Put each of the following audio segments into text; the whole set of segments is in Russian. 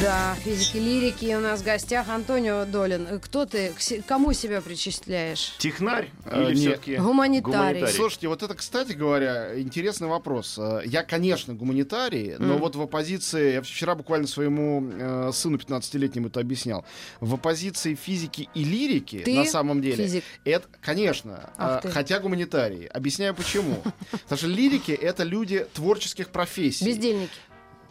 Да, физики лирики. У нас в гостях Антонио Долин. Кто ты? К Кому себя причисляешь? Технарь А, или нет. все-таки Гуманитарий. Слушайте, вот это, кстати говоря, интересный вопрос. Э, Я, конечно, гуманитарий, но Мгм. вот в оппозиции, я вчера буквально своему э, сыну 15-летнему это объяснял, в оппозиции физики и лирики Ты на самом деле, физик. это, конечно, Ах э, ты. хотя гуманитарий. Объясняю почему. Потому что лирики — это люди творческих профессий. Бездельники.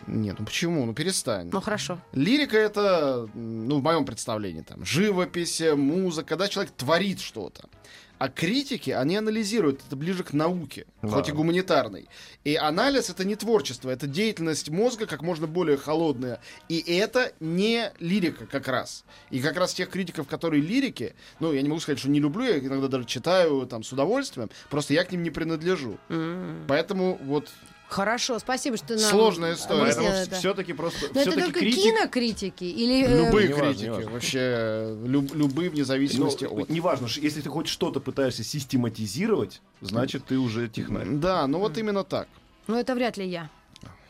Нет, ну почему? Ну перестань. Ну хорошо. Лирика это, ну, в моем представлении, там, живопись, э, музыка, когда человек творит что-то. А критики, они анализируют, это ближе к науке, Да. хоть и гуманитарной. И анализ это не творчество, это деятельность мозга как можно более холодная. И это не лирика как раз. И как раз тех критиков, которые лирики, ну, я не могу сказать, что не люблю, я их иногда даже читаю там с удовольствием, просто я к ним не принадлежу. М. Поэтому вот Хорошо, спасибо, что нам Сложная история. Поэтому это. все-таки просто Но это все-таки только критик. кинокритики или... э, любые неважно, критики, неважно. вообще э, люб- любые вне зависимости Ну, от. неважно, если ты хоть что-то пытаешься систематизировать, значит ты уже технарь. Да, ну вот именно так. Ну это вряд ли я.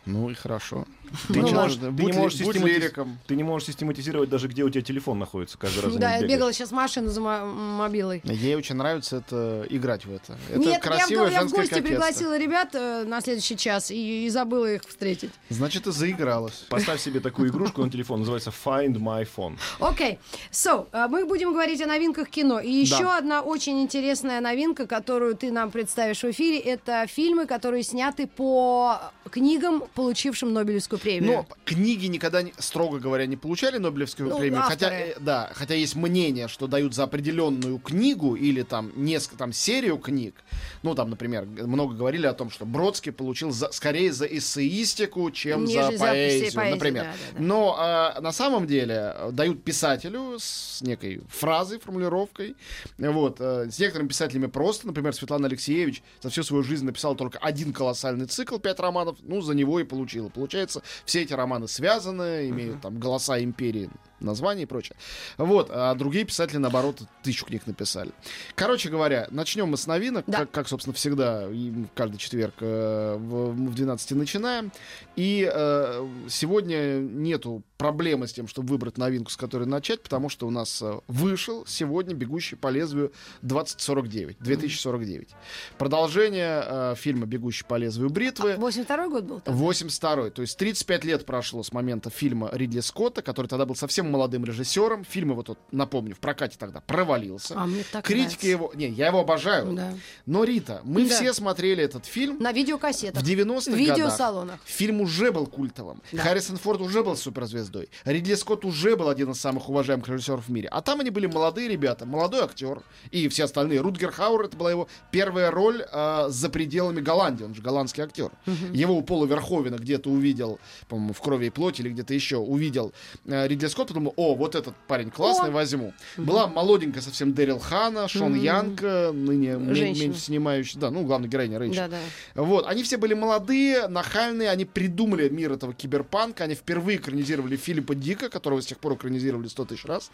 Ну и хорошо. Ты Ну не можешь, ты Будь не можешь будь систематиз-. Ты не можешь систематизировать даже где у тебя телефон находится каждый раз. Да, я бегала сейчас машину за мо- мобилой. Ей очень нравится это играть в это. Это Нет, я, красивое в- я в гости кокетство. пригласила ребят э, на следующий час и, и забыла их встретить. Значит, ты заигралась. Поставь себе такую игрушку на телефон, называется Find My Phone. Окей, so, э, мы будем говорить о новинках кино. И еще Да. одна очень интересная новинка, которую ты нам представишь в эфире, это фильмы, которые сняты по книгам, получившим Нобелевскую премию. Но книги никогда, строго говоря, не получали Нобелевскую Ну, премию. Хотя, авторы. э, да, хотя есть мнение, что дают за определенную книгу или там несколько там серию книг. Ну, там, например, много говорили о том, что Бродский получил за, скорее за эссеистику, чем Нежели за за поэзию, поэзию, например. да, да, да. Но а, на самом деле дают писателю с некой фразой, формулировкой. Вот. э, С некоторыми писателями просто. Например, Светлана Алексеевич за всю свою жизнь написала только один колоссальный цикл, пять романов. Ну, за него и получила. Получается, все эти романы связаны, имеют там голоса империи, названия и прочее. Вот. А другие писатели, наоборот, тысячу книг написали. Короче говоря, начнем мы с новинок, Да. как, как, собственно, всегда, каждый четверг э, в, в 12 начинаем. И э, сегодня нету проблемы с тем, чтобы выбрать новинку, с которой начать, потому что у нас э, вышел сегодня «Бегущий по лезвию 2049», 2049. Продолжение э, фильма «Бегущий по лезвию бритвы». 82 год был? тогда? 82 то есть 35 лет прошло с момента фильма Ридли Скотта, который тогда был совсем молодым режиссером. Фильм его, тут, напомню, в прокате тогда провалился. А мне так Критики нравится. его... Не, я его обожаю. Да. Но, Рита, мы Да. все смотрели этот фильм На видеокассетах. в 90-х В годах. видеосалонах. Фильм уже был культовым. Да. Харрисон Форд уже был суперзвездой. Ридли Скотт уже был один из самых уважаемых режиссеров в мире. А там они были молодые ребята, молодой актер и все остальные. Рутгер Хауэр это была его первая роль а, за пределами Голландии. Он же голландский актер. Его у Пола Верховена где-то увидел, по-моему, в крови и плоти или где-то еще увидел э, Ридли Скотт, подумал, о, вот этот парень классный, О! возьму. Была молоденькая совсем Дэрил Хана, Шон Мгм. Янг, э, ныне меньше снимающий, да, ну, главная героиня Рэйчел. Да, да. Вот, они все были молодые, нахальные, они придумали мир этого киберпанка, они впервые экранизировали Филиппа Дика, которого с тех пор экранизировали 100 тысяч раз.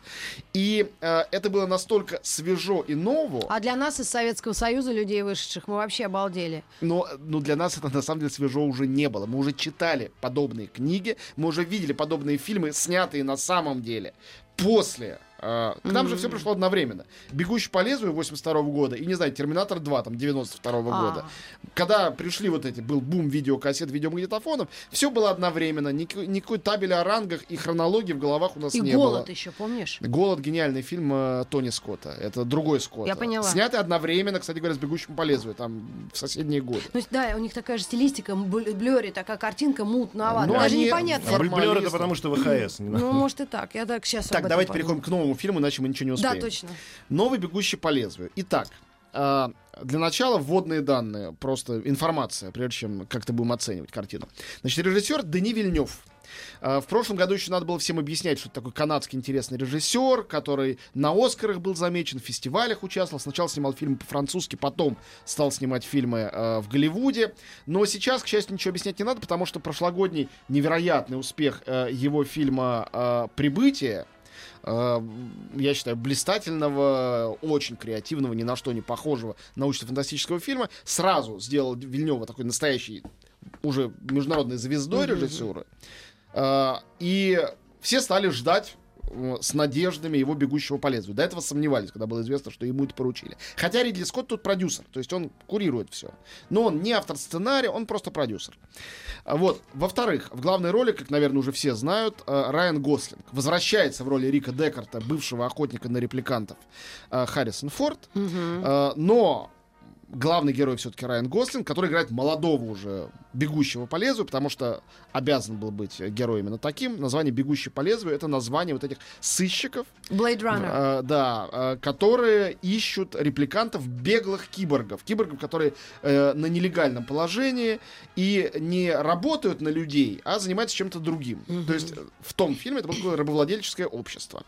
И э, это было настолько свежо и ново, А для нас из Советского Союза, людей вышедших, мы вообще обалдели. но ну, для нас это на самом деле свежо уже не было. Мы уже читали подобные книги, мы уже видели подобные фильмы, снятые на самом деле после. Э, к нам же все пришло одновременно. «Бегущий по лезвию» 82 года и, не знаю, «Терминатор 2» там 92 А. года. Когда пришли вот эти, был бум видеокассет, видеомагнитофонов, все было одновременно. Ник- никакой табели о рангах и хронологии в головах у нас И не голод было. еще, помнишь? «Голод» — гениальный фильм э, Тони Скотта. Это другой Скотт. Я поняла. Снятый одновременно, кстати говоря, с «Бегущим по лезвию», там в соседние годы. Ну, да, у них такая же стилистика, бл- блюри, такая картинка мутноватая. Ну, Даже непонятно. форм- Блюр это потому что ВХС. не надо. Ну, может и так. Я так сейчас Так, давайте переходим к новому фильму, иначе мы ничего не успеем. Да, точно. Новый «Бегущий по лезвию». Итак, а, для начала вводные данные, просто информация, прежде чем как-то будем оценивать картину. Значит, режиссер Дени Вильнев. А, В прошлом году еще надо было всем объяснять, что это такой канадский интересный режиссер, который на Оскарах был замечен, в фестивалях участвовал. Сначала снимал фильмы по-французски, потом стал снимать фильмы э, в Голливуде. Но сейчас, к счастью, ничего объяснять не надо, потому что прошлогодний невероятный успех э, его фильма э, «Прибытие» я считаю, блистательного, очень креативного, ни на что не похожего научно-фантастического фильма, сразу сделал Вильнева такой настоящий уже международной звездой режиссуры. Э, И все стали ждать э, с надеждами его бегущего по лезвию. До этого сомневались, когда было известно, что ему это поручили. Хотя Ридли Скотт тут продюсер, то есть он курирует все. Но он не автор сценария, он просто продюсер. А Вот. Во-вторых, в главной роли, как, наверное, уже все знают, э, Райан Гослинг возвращается в роли Рика Декарта, бывшего охотника на репликантов э, Харрисон Форд. Э, Но главный герой все-таки Райан Гослинг, который играет молодого уже бегущего по лезвию, потому что обязан был быть героем именно таким. Название «Бегущий по лезвию» — это название вот этих сыщиков, Blade Runner. э, да, э, которые ищут репликантов беглых киборгов. Киборгов, которые э, на нелегальном положении и не работают на людей, а занимаются чем-то другим. То есть э, в том фильме это было такое рабовладельческое общество.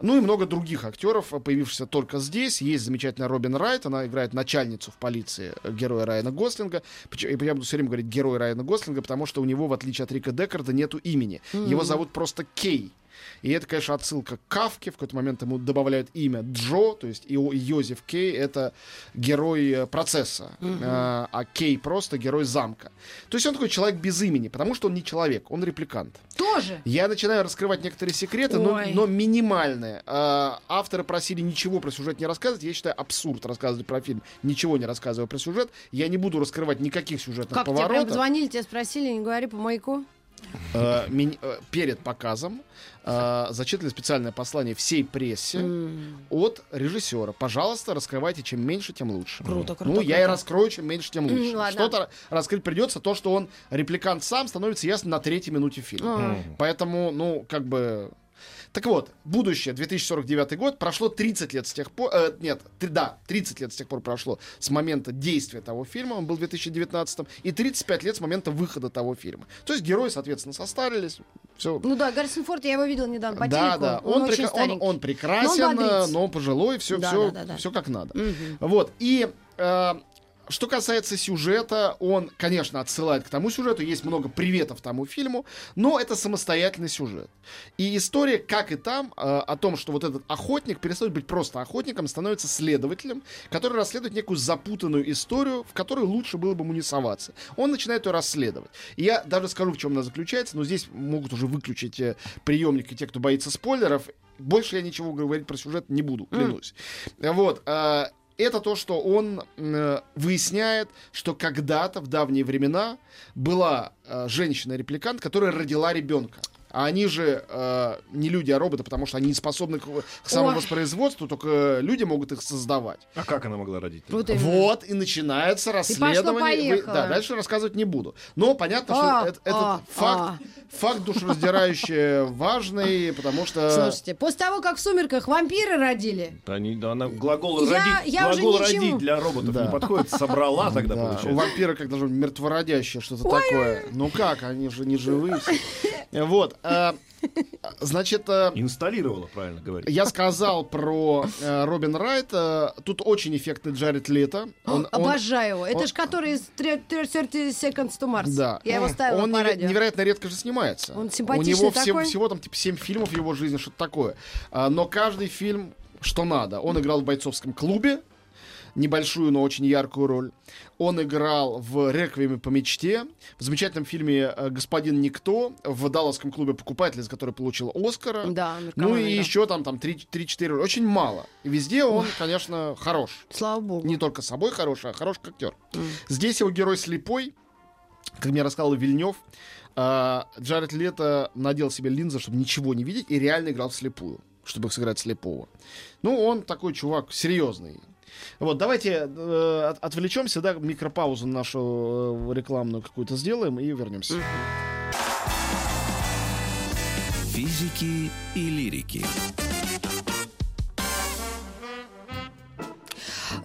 Ну и много других актеров, появившихся только здесь. Есть замечательная Робин Райт, она играет начальницу в полиции э, героя Райана Гослинга. Почему- Я буду все время говорить герой Райана Гослинга, потому что у него, в отличие от Рика Декарда, нету имени. Его зовут просто Кей. И это, конечно, отсылка к Кавке. В какой-то момент ему добавляют имя Джо, то есть Ио- Йозеф Кей — это герой э, процесса, а, а Кей просто герой замка. То есть он такой человек без имени, потому что он не человек, он репликант. Тоже. Я начинаю раскрывать некоторые секреты, но, Ой. но минимальные. А, авторы просили ничего про сюжет не рассказывать. Я считаю, абсурд рассказывать про фильм, ничего не рассказывая про сюжет. Я не буду раскрывать никаких сюжетных Как тебе прям поворотов. позвонили, тебе спросили, не говори по маяку? Э, э, перед показом э, зачитали специальное послание всей прессе от режиссера. Пожалуйста, раскрывайте, чем меньше, тем лучше. Круто, круто, Ну, я и круто. раскрою, чем меньше, тем лучше. ладно. Что-то раскрыть придется, то, что он репликант сам, становится ясно на третьей минуте фильма. А. Поэтому, ну, как бы... Так вот, будущее, 2049 год, прошло 30 лет с тех пор... э, нет, да, 30 лет с тех пор прошло с момента действия того фильма, он был в 2019, и 35 лет с момента выхода того фильма. То есть герои, соответственно, состарились, все... Ну да, Гаррисон Форд, я его видела недавно по Да, телеку. да, Он, он, прека- он, он прекрасен, Но он э, но пожилой, все, Да, все, да, да, да. все как надо. Мгм. Вот. И э, что касается сюжета, он, конечно, отсылает к тому сюжету, есть много приветов тому фильму, но это самостоятельный сюжет. И история, как и там, э, о том, что вот этот охотник перестает быть просто охотником, становится следователем, который расследует некую запутанную историю, в которую лучше было бы ему не соваться. Он начинает ее расследовать. И я даже скажу, в чем она заключается, но здесь могут уже выключить э, приемник и те, кто боится спойлеров. Больше я ничего говорить про сюжет не буду, клянусь. Вот. Это то, что он э, выясняет, что когда-то в давние времена была э, женщина-репликант, которая родила ребенка. А они же э, не люди, а роботы, потому что они не способны к, к самовоспроизводству, только люди могут их создавать. А как она могла родить? Вот. Вот и начинается расследование. Вы- пошло-поехало. да, дальше рассказывать не буду. Но понятно, что А, это- этот а, факт, факт душераздирающий важный, потому что... Слушайте, после того, как в «Сумерках» вампиры родили, Да, они- да, она глагол Я- родить, я глагол ничему. родить для роботов Да. не подходит. Собрала тогда Да, у получается. вампира как даже мертвородящее что-то такое. Ну как, они же не живые. Вот. Э, Значит, э, Инсталлировала, правильно говорить. я сказал про э, Робин Райт. э, Тут очень эффектный Джаред Лето. Он- он- обожаю его. Это он- же который из 30 Seconds to Mars. Да. Я его ставила Он по радио. невероятно редко же снимается. Он У симпатичный него все- такой. всего там типа 7 фильмов в его жизни, что-то такое. Но каждый фильм, что надо. Он играл в бойцовском клубе, небольшую, но очень яркую роль. Он играл в «Реквиеме по мечте», в замечательном фильме э, «Господин Никто», в «Далласском клубе покупателей», за который получил Оскара. Да, Ну и да. еще там, там 3-4 роли. Очень мало. И везде он, конечно, хорош. Слава богу. Не только собой хороший, а хороший актер. Здесь его герой слепой, как мне рассказал Вильнев. а, Джаред Лето надел себе линзы, чтобы ничего не видеть, и реально играл вслепую, чтобы сыграть слепого. Ну, он такой чувак серьезный. Вот, давайте э, от- отвлечемся, да, микропаузу нашу э, рекламную какую-то сделаем и вернемся. Физики и лирики.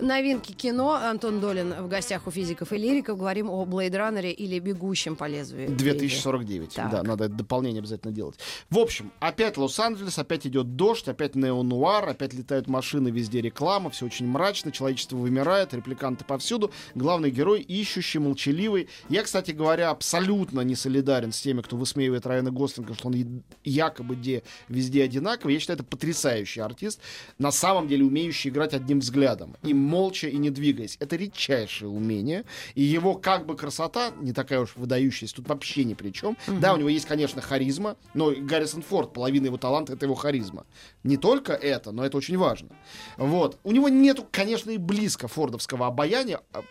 Новинки кино. Антон Долин в гостях у физиков и лириков. Говорим о Блейд Раннере или Бегущем по лезвию. времени. 2049. Так. Да, надо дополнение обязательно делать. В общем, опять Лос-Анджелес, опять идет дождь, опять неонуар, опять летают машины, везде реклама, все очень мрачно, человечество вымирает, репликанты повсюду. Главный герой ищущий, молчаливый. Я, кстати говоря, абсолютно не солидарен с теми, кто высмеивает Райана Гослинга, что он якобы где, везде одинаковый. Я считаю, это потрясающий артист, на самом деле умеющий играть одним взглядом. И молча, и не двигаясь. Это редчайшее умение. И его как бы красота, не такая уж выдающаяся, тут вообще ни при чем. Да, у него есть, конечно, харизма, но Гаррисон Форд, половина его таланта, это его харизма. Не только это, но это очень важно. Вот. У него нету, конечно, и близко фордовского обаяния. А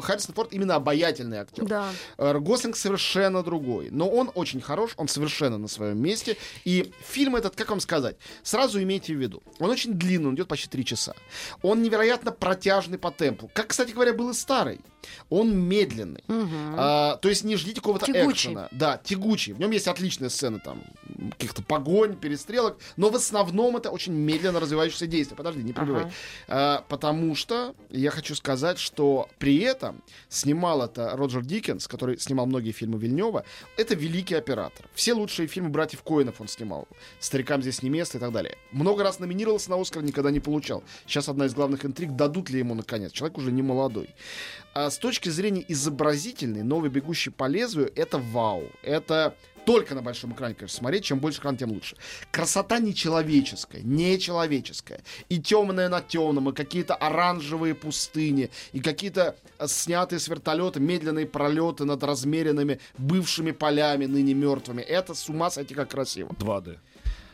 Харрисон Форд именно обаятельный актер. Да. Э, Гослинг совершенно другой. Но он очень хорош, он совершенно на своем месте. И фильм этот, как вам сказать, сразу имейте в виду. Он очень длинный, он идет почти три часа. Он невероятно протяжный по темпу. Как, кстати говоря, был и старый. Он медленный. А, то есть не ждите какого-то Тягучий. экшена. Да, тягучий. В нем есть отличные сцены там каких-то погонь, перестрелок, но в основном это очень медленно развивающееся действие. Подожди, не прибывай. Ага. А, потому что я хочу сказать, что при этом снимал это Роджер Диккенс, который снимал многие фильмы Вильнева. Это великий оператор. Все лучшие фильмы братьев Коинов он снимал. Старикам здесь не место и так далее. Много раз номинировался на Оскар, никогда не получал. Сейчас одна из главных интриг, дадут ли ему наконец. Человек уже не молодой. А с точки зрения изобразительной, новый бегущий по лезвию это вау. Это только на большом экране, конечно, смотреть. Чем больше экран, тем лучше. Красота нечеловеческая, нечеловеческая. И темное на темном, и какие-то оранжевые пустыни, и какие-то э, снятые с вертолета медленные пролеты над размеренными бывшими полями, ныне мертвыми. Это с ума сойти как красиво. 2D.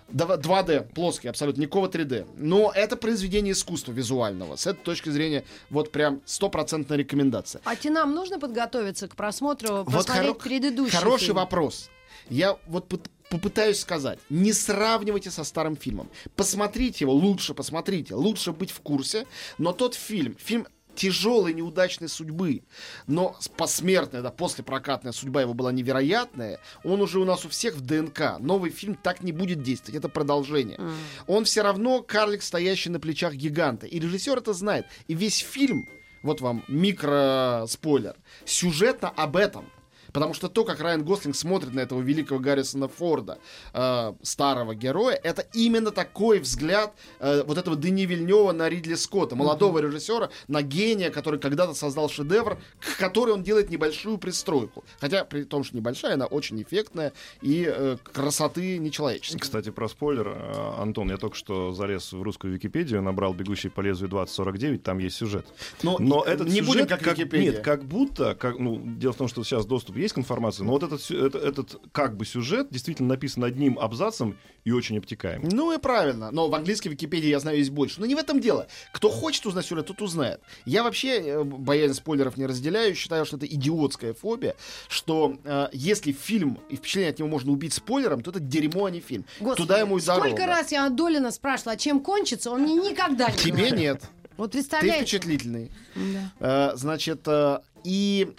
Дава- 2D, плоский, абсолютно, никакого 3D. Но это произведение искусства визуального. С этой точки зрения, вот прям стопроцентная рекомендация. А те нам нужно подготовиться к просмотру, Вот посмотреть хоро- предыдущий Хороший фильм? вопрос. Я вот попытаюсь сказать, не сравнивайте со старым фильмом. Посмотрите его, лучше посмотрите, лучше быть в курсе. Но тот фильм, фильм тяжелой, неудачной судьбы, но посмертная, да, послепрокатная судьба его была невероятная, он уже у нас у всех в ДНК. Новый фильм так не будет действовать, это продолжение. Он все равно карлик, стоящий на плечах гиганта. И режиссер это знает. И весь фильм, вот вам микро-спойлер, сюжетно об этом. Потому что то, как Райан Гослинг смотрит на этого великого Гаррисона Форда, э, старого героя, это именно такой взгляд э, вот этого Дени Вильнева на Ридли Скотта, молодого режиссера, на гения, который когда-то создал шедевр, к которой он делает небольшую пристройку. Хотя, при том, что небольшая, она очень эффектная и э, красоты нечеловеческой. Кстати, про спойлер, э, Антон, я только что залез в русскую Википедию, набрал «Бегущий по лезвию 2049», там есть сюжет. Но, Но этот не сюжет, будем как, Википедия. Нет, как будто, как, ну, дело в том, что сейчас доступ есть к информации, но вот этот, сю- это- этот как бы сюжет действительно написан одним абзацем и очень обтекаем. Ну и правильно. Но в английской Википедии я знаю есть больше. Но не в этом дело. Кто хочет узнать сюжет, тот узнает. Я вообще э, боязнь спойлеров не разделяю. Считаю, что это идиотская фобия, что э, если фильм и впечатление от него можно убить спойлером, то это дерьмо, а не фильм. Господи, Туда ему и дорога. Сколько раз я от Долина спрашивала, а чем кончится, он мне никогда не Тебе говорит. нет. Вот Ты представляете? впечатлительный. Да. Э, Значит, э, и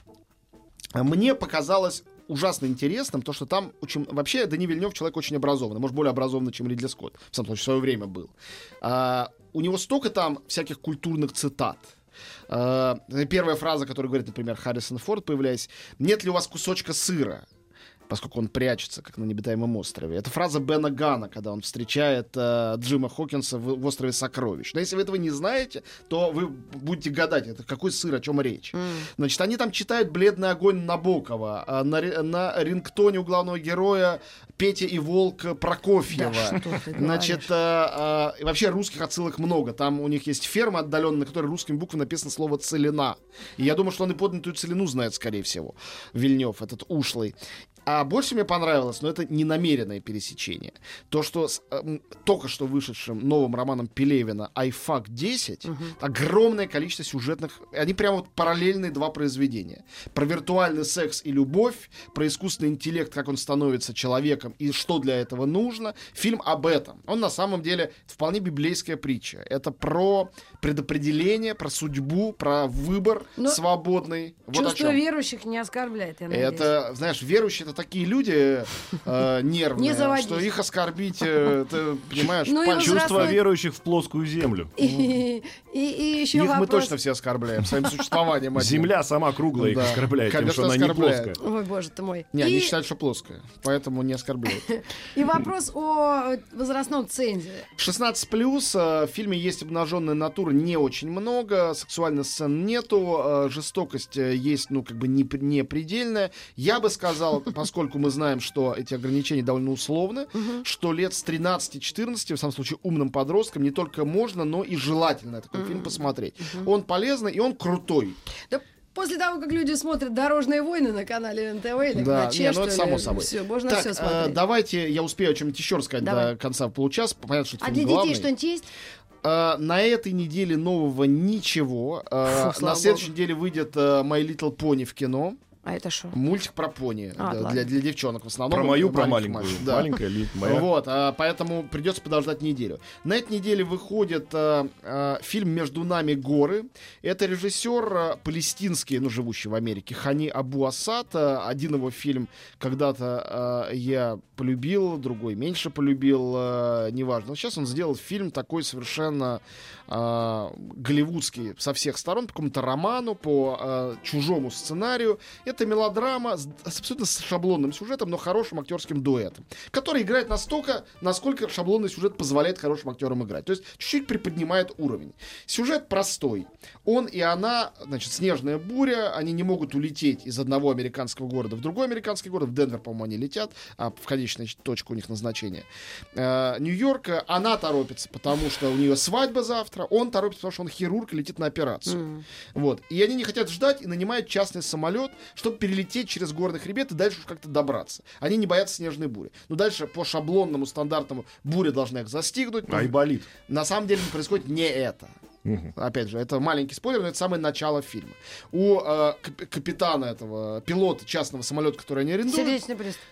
мне показалось ужасно интересным то, что там очень... Вообще, Дани Вильнев человек очень образованный, может, более образованный, чем Ридли Скотт. В самом случае, в свое время был. А, у него столько там всяких культурных цитат. А, первая фраза, которую говорит, например, Харрисон Форд, появляясь, «Нет ли у вас кусочка сыра?» Поскольку он прячется, как на небитаемом острове. Это фраза Бена Гана, когда он встречает э, Джима Хокинса в, в острове Сокровищ. Но если вы этого не знаете, то вы будете гадать, это какой сыр, о чем речь. Значит, они там читают «Бледный огонь» Набокова, а на, на рингтоне у главного героя Петя и Волк Прокофьева. Да Значит, э, э, вообще русских отсылок много. Там у них есть ферма отдаленная, на которой русскими буквами написано слово «целина». И я думаю, что он и поднятую целину знает, скорее всего. Вильнев, этот ушлый. А больше мне понравилось, но это ненамеренное пересечение. То, что с эм, только что вышедшим новым романом Пелевина «Айфак 10» огромное количество сюжетных... Они прямо вот параллельные два произведения. Про виртуальный секс и любовь, про искусственный интеллект, как он становится человеком и что для этого нужно. Фильм об этом. Он на самом деле вполне библейская притча. Это про предопределение, про судьбу, про выбор Но свободный. Вот Чувство верующих не оскорбляет, я надеюсь. Это, знаешь, верующие это такие люди э, нервные, Не что их оскорбить, э, ты понимаешь, Ну возраст- Чувство Здравствуй. верующих в плоскую землю. И, и- и еще Их мы вопрос. точно все оскорбляем своим существованием. одним. Земля сама круглая их Да. оскорбляет тем, Конечно, что она не плоская. Ой, боже ты мой. Не, и, они считают, что плоская, поэтому не оскорбляют. и вопрос о возрастном цензе. 16 плюс. В фильме есть обнаженная натура не очень много, сексуальных сцен нету, э, жестокость э, есть, ну, как бы не, не предельная. Я бы сказал, поскольку мы знаем, что эти ограничения довольно условны, что лет с 13-14, в самом случае умным подросткам, не только можно, но и желательно такой фильм посмотреть. Он полезный и он крутой. Да после того, как люди смотрят «Дорожные войны» на канале НТВ или Да, на не, ну это ли, само собой. Все, можно так, все э, смотреть. давайте я успею о чем-нибудь еще рассказать Давай. до конца получаса. Понятно, что это а для детей главный. что-нибудь есть? Э, на этой неделе нового ничего. Э, Фу, на следующей богу. неделе выйдет э, My Little Pony в кино. А это что? Мультик про пони. А, да, для, для девчонок в основном. Про мою, про маленькую. мальчиков, да. Маленькая ли моя. Вот, а, поэтому придется подождать неделю. На этой неделе выходит а, а, фильм «Между нами горы». Это режиссер а, палестинский, ну, живущий в Америке, Хани Абу Асад. А, Один его фильм когда-то а, я полюбил, другой меньше полюбил, а, неважно. Но сейчас он сделал фильм такой совершенно а, голливудский со всех сторон, по какому-то роману, по а, чужому сценарию. Это мелодрама с, с абсолютно с шаблонным сюжетом, но хорошим актерским дуэтом, который играет настолько, насколько шаблонный сюжет позволяет хорошим актерам играть. То есть чуть-чуть приподнимает уровень. Сюжет простой. Он и она, значит, снежная буря, они не могут улететь из одного американского города в другой американский город. В Денвер, по-моему, они летят, а в конечной точку у них назначения. Э, Нью-Йорк, она торопится, потому что у нее свадьба завтра, он торопится, потому что он хирург и летит на операцию. Вот. И они не хотят ждать и нанимают частный самолет, чтобы перелететь через горный хребет и дальше уж как-то добраться. Они не боятся снежной бури. Но дальше по шаблонному, стандартному буря должна их застигнуть. А и болит. На самом деле происходит не это. Опять же, это маленький спойлер, но это самое начало фильма. У э, кап- капитана этого, пилота частного самолета, который они арендуют, Сердечный приступ.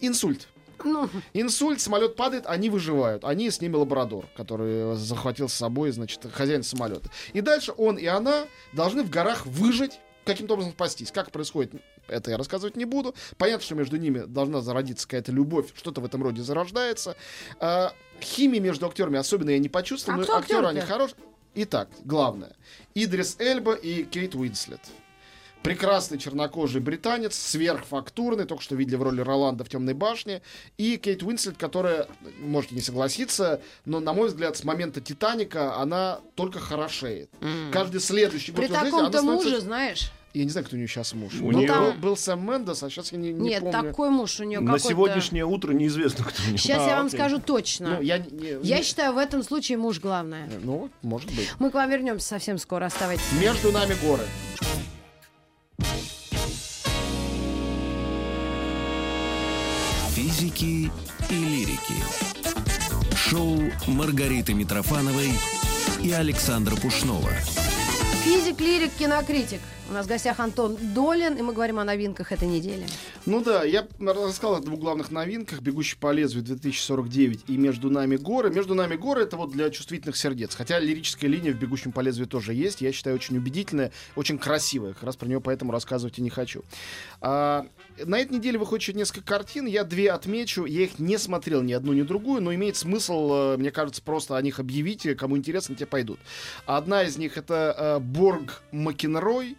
инсульт. Ну, Инсульт, самолет падает, они выживают. Они с ними лабрадор, который захватил с собой, значит, хозяин самолета. И дальше он и она должны в горах выжить, каким-то образом спастись. Как происходит, это я рассказывать не буду. Понятно, что между ними должна зародиться какая-то любовь, что-то в этом роде зарождается. А, химии между актерами особенно я не почувствовал, А но актеры они хорошие. Итак, главное. Идрис Эльба и Кейт Уинслет. Прекрасный чернокожий британец, сверхфактурный, только что видели в роли Роланда в «Темной башне», и Кейт Уинслет, которая, можете не согласиться, но, на мой взгляд, с момента «Титаника» она только хорошеет. Каждый следующий год при жизни она таком-то становится- муже, знаешь. Я не знаю, кто у нее сейчас муж. У Ну, неё- был, был Сэм Мендес, а сейчас я не, не Нет, помню. такой муж у нее На какой-то... сегодняшнее утро неизвестно, кто у него. Сейчас А, я вам окей. скажу точно. Ну, я, не- не- Я не- считаю, в этом случае муж главное. Ну, может быть. Мы к вам вернемся совсем скоро. Оставайтесь. Между нами горы. Физики и лирики. Шоу Маргариты Митрофановой и Александра Пушнова. Физик, лирик, кинокритик. У нас в гостях Антон Долин, и мы говорим о новинках этой недели. Ну да, я рассказал о двух главных новинках «Бегущий по лезвию 2049» и «Между нами горы». «Между нами горы» — это вот для чувствительных сердец. Хотя лирическая линия в «Бегущем по лезвию» тоже есть. Я считаю, очень убедительная, очень красивая. Как раз про нее поэтому рассказывать и не хочу. А, на этой неделе выходит еще несколько картин. Я две отмечу. Я их не смотрел ни одну, ни другую, но имеет смысл, э, мне кажется, просто о них объявить. Кому интересно, те пойдут. Одна из них — это э, Борг Макенрой.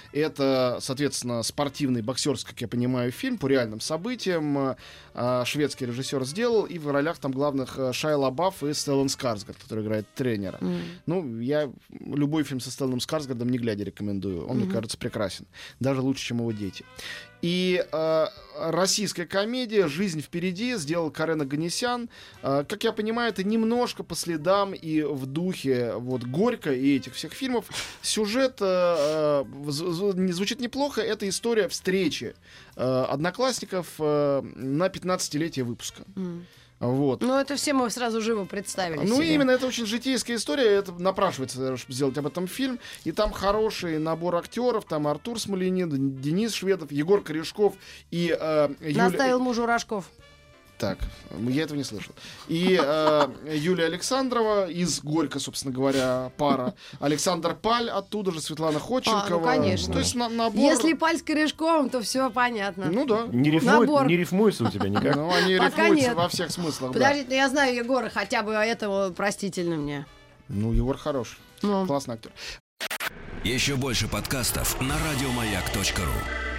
Это, соответственно, спортивный боксерский, как я понимаю, фильм по реальным событиям. Э, Шведский режиссер сделал. И в ролях там главных э, Шайа Лабаф и Стеллан Скарсгард, который играет тренера. Ну, я любой фильм со Стелланом Скарсгардом не глядя рекомендую. Он, мне кажется, прекрасен. Даже лучше, чем его дети. И э, российская комедия «Жизнь впереди» сделал Карена Ганесян. Э, как я понимаю, это немножко по следам и в духе вот «Горько» и этих всех фильмов. Сюжет э, э, звучит неплохо. Это история встречи э, одноклассников э, на 15-летие выпуска. Вот. Ну, это все мы сразу живо представили Ну, себе. именно это очень житейская история, это напрашивается, чтобы сделать об этом фильм. И там хороший набор актеров, там Артур Смоленин, Денис Шведов, Егор Корешков и э, Юля... Наставил мужу Рожков. Так, я этого не слышал. И э, Юлия Александрова из Горько, собственно говоря, пара. Александр Паль оттуда же, Светлана Ходченкова. А, ну, конечно. То есть на- набор... Если паль с корешковым, то все понятно. Ну да. Не, рифмует, Набор. не рифмуется у тебя никак. Ну, они Пока рифмуются нет. во всех смыслах. да. Подождите, ну я знаю Егора, хотя бы этого простительно мне. Ну, Егор хороший. Ну. Классный актер. Еще больше подкастов на радиомаяк.ру.